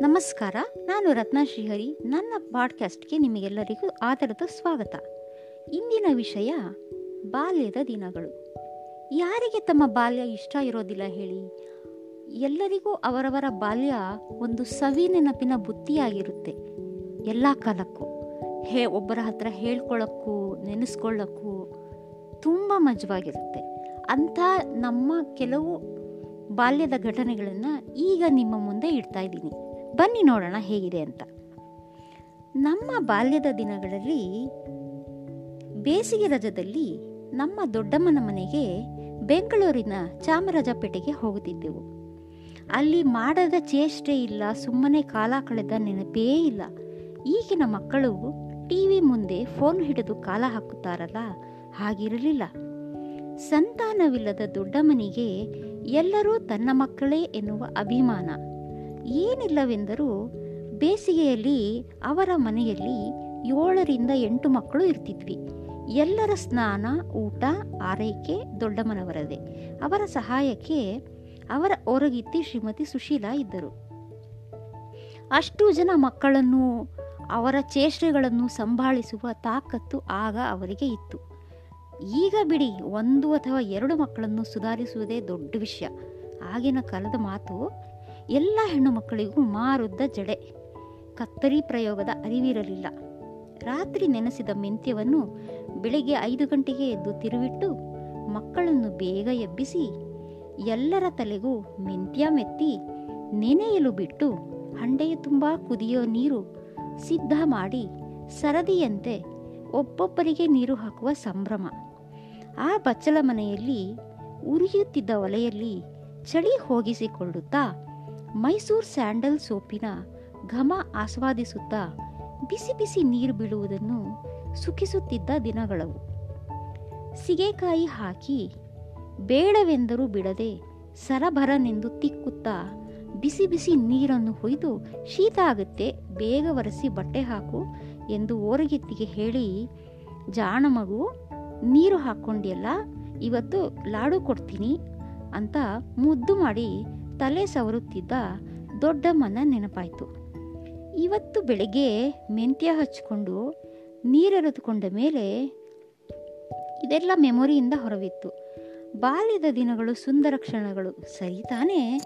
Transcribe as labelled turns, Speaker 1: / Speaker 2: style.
Speaker 1: ನಮಸ್ಕಾರ, ನಾನು ರತ್ನ ಶ್ರೀಹರಿ. ನನ್ನ ಪಾಡ್ಕಾಸ್ಟ್ಗೆ ನಿಮಗೆಲ್ಲರಿಗೂ ಆದರದ ಸ್ವಾಗತ. ಇಂದಿನ ವಿಷಯ, ಬಾಲ್ಯದ ದಿನಗಳು. ಯಾರಿಗೆ ತಮ್ಮ ಬಾಲ್ಯ ಇಷ್ಟ ಇರೋದಿಲ್ಲ ಹೇಳಿ? ಎಲ್ಲರಿಗೂ ಅವರವರ ಬಾಲ್ಯ ಒಂದು ಸವಿ ನೆನಪಿನ ಬುತ್ತಿಯಾಗಿರುತ್ತೆ. ಎಲ್ಲ ಕಾಲಕ್ಕೂ. ಹೇ, ಒಬ್ಬರ ಹತ್ರ ಹೇಳ್ಕೊಳ್ಳೋಕ್ಕೂ ನೆನೆಸ್ಕೊಳ್ಳೋಕ್ಕೂ ತುಂಬ ಮಜವಾಗಿರುತ್ತೆ. ಅಂಥ ನಮ್ಮ ಕೆಲವು ಬಾಲ್ಯದ ಘಟನೆಗಳನ್ನು ಈಗ ನಿಮ್ಮ ಮುಂದೆ ಇಡ್ತಾ ಇದ್ದೀನಿ. ಬನ್ನಿ ನೋಡೋಣ ಹೇಗಿದೆ ಅಂತ. ನಮ್ಮ ಬಾಲ್ಯದ ದಿನಗಳಲ್ಲಿ ಬೇಸಿಗೆ ರಜದಲ್ಲಿ ನಮ್ಮ ದೊಡ್ಡಮ್ಮನ ಮನೆಗೆ ಬೆಂಗಳೂರಿನ ಚಾಮರಾಜಪೇಟೆಗೆ ಹೋಗುತ್ತಿದ್ದೆವು. ಅಲ್ಲಿ ಮಾಡದ ಚೇಷ್ಟೆ ಇಲ್ಲ, ಸುಮ್ಮನೆ ಕಾಲ ಕಳೆದ ನೆನಪೇ ಇಲ್ಲ. ಈಗಿನ ಮಕ್ಕಳು ಟಿ ವಿ ಮುಂದೆ ಫೋನ್ ಹಿಡಿದು ಕಾಲ ಹಾಕುತ್ತಾರಲ್ಲ, ಹಾಗಿರಲಿಲ್ಲ. ಸಂತಾನವಿಲ್ಲದ ದೊಡ್ಡಮ್ಮನಿಗೆ ಎಲ್ಲರೂ ತನ್ನ ಮಕ್ಕಳೇ ಎನ್ನುವ ಅಭಿಮಾನ. ಏನಿಲ್ಲವೆಂದರೂ ಬೇಸಿಗೆಯಲ್ಲಿ ಅವರ ಮನೆಯಲ್ಲಿ ಏಳರಿಂದ ಎಂಟು ಮಕ್ಕಳು ಇರ್ತಿದ್ವಿ. ಎಲ್ಲರ ಸ್ನಾನ, ಊಟ, ಆರೈಕೆ ದೊಡ್ಡಮ್ಮನವರದೇ. ಅವರ ಸಹಾಯಕ್ಕೆ ಅವರ ಹೊರಗಿತ್ತಿ ಶ್ರೀಮತಿ ಸುಶೀಲಾ ಇದ್ದರು. ಅಷ್ಟು ಜನ ಮಕ್ಕಳನ್ನು, ಅವರ ಚೇಷ್ಟೆಗಳನ್ನು ಸಂಭಾಳಿಸುವ ತಾಕತ್ತು ಆಗ ಅವರಿಗೆ ಇತ್ತು. ಈಗ ಬಿಡಿ, ಒಂದು ಅಥವಾ ಎರಡು ಮಕ್ಕಳನ್ನು ಸುಧಾರಿಸುವುದೇ ದೊಡ್ಡ ವಿಷಯ. ಆಗಿನ ಕಾಲದ ಮಾತು ಎಲ್ಲ ಹೆಣ್ಣು ಮಕ್ಕಳಿಗೂ ಮಾರುದ್ದ ಜಡೆ. ಕತ್ತರಿ ಪ್ರಯೋಗದ ಅರಿವಿರಲಿಲ್ಲ. ರಾತ್ರಿ ನೆನೆಸಿದ ಮೆಂತ್ಯವನ್ನು ಬೆಳಿಗ್ಗೆ ಐದು ಗಂಟೆಗೆ ಎದ್ದು ತಿರುವಿಟ್ಟು ಮಕ್ಕಳನ್ನು ಬೇಗ ಎಬ್ಬಿಸಿ ಎಲ್ಲರ ತಲೆಗೂ ಮೆಂತ್ಯ ಮೆತ್ತಿ ನೆನೆಯಲು ಬಿಟ್ಟು ಹಂಡೆಯ ತುಂಬ ಕುದಿಯೋ ನೀರು ಸಿದ್ಧ ಮಾಡಿ ಸರದಿಯಂತೆ ಒಬ್ಬೊಬ್ಬರಿಗೆ ನೀರು ಹಾಕುವ ಸಂಭ್ರಮ. ಆ ಬಚ್ಚಲ ಮನೆಯಲ್ಲಿ ಉರಿಯುತ್ತಿದ್ದ ಒಲೆಯಲ್ಲಿ ಚಳಿ ಹೋಗಿಸಿಕೊಳ್ಳುತ್ತಾ ಮೈಸೂರು ಸ್ಯಾಂಡಲ್ ಸೋಪಿನ ಘಮ ಆಸ್ವಾದಿಸುತ್ತಾ ಬಿಸಿ ಬಿಸಿ ನೀರು ಬೀಳುವುದನ್ನು ಸುಖಿಸುತ್ತಿದ್ದ ದಿನಗಳವು. ಸಿಗೆಕಾಯಿ ಹಾಕಿ ಬೇಡವೆಂದರೂ ಬಿಡದೆ ಸರಬರನೆಂದು ತಿಕ್ಕುತ್ತಾ ಬಿಸಿ ಬಿಸಿ ನೀರನ್ನು ಹೊಯ್ದು, ಶೀತ ಆಗುತ್ತೆ, ಬೇಗ ಒರೆಸಿ ಬಟ್ಟೆ ಹಾಕು ಎಂದು ಓರಗಿತ್ತಿಗೆ ಹೇಳಿ, ಜಾಣ ಮಗು, ನೀರು ಹಾಕ್ಕೊಂಡಿಯಲ್ಲ, ಇವತ್ತು ಲಾಡು ಕೊಡ್ತೀನಿ ಅಂತ ಮುದ್ದು ಮಾಡಿ ತಲೆ ಸವರುತ್ತಿದ್ದ ದೊಡ್ಡಮ್ಮನ ನೆನಪಾಯಿತು. ಇವತ್ತು ಬೆಳಗ್ಗೆ ಮೆಂತ್ಯ ಹಚ್ಚಿಕೊಂಡು ನೀರೆರೆದುಕೊಂಡ ಮೇಲೆ ಇದೆಲ್ಲ ಮೆಮೊರಿಯಿಂದ ಹೊರವಿತ್ತು. ಬಾಲ್ಯದ ದಿನಗಳು, ಸುಂದರ ಕ್ಷಣಗಳು. ಸರಿ ತಾನೇ?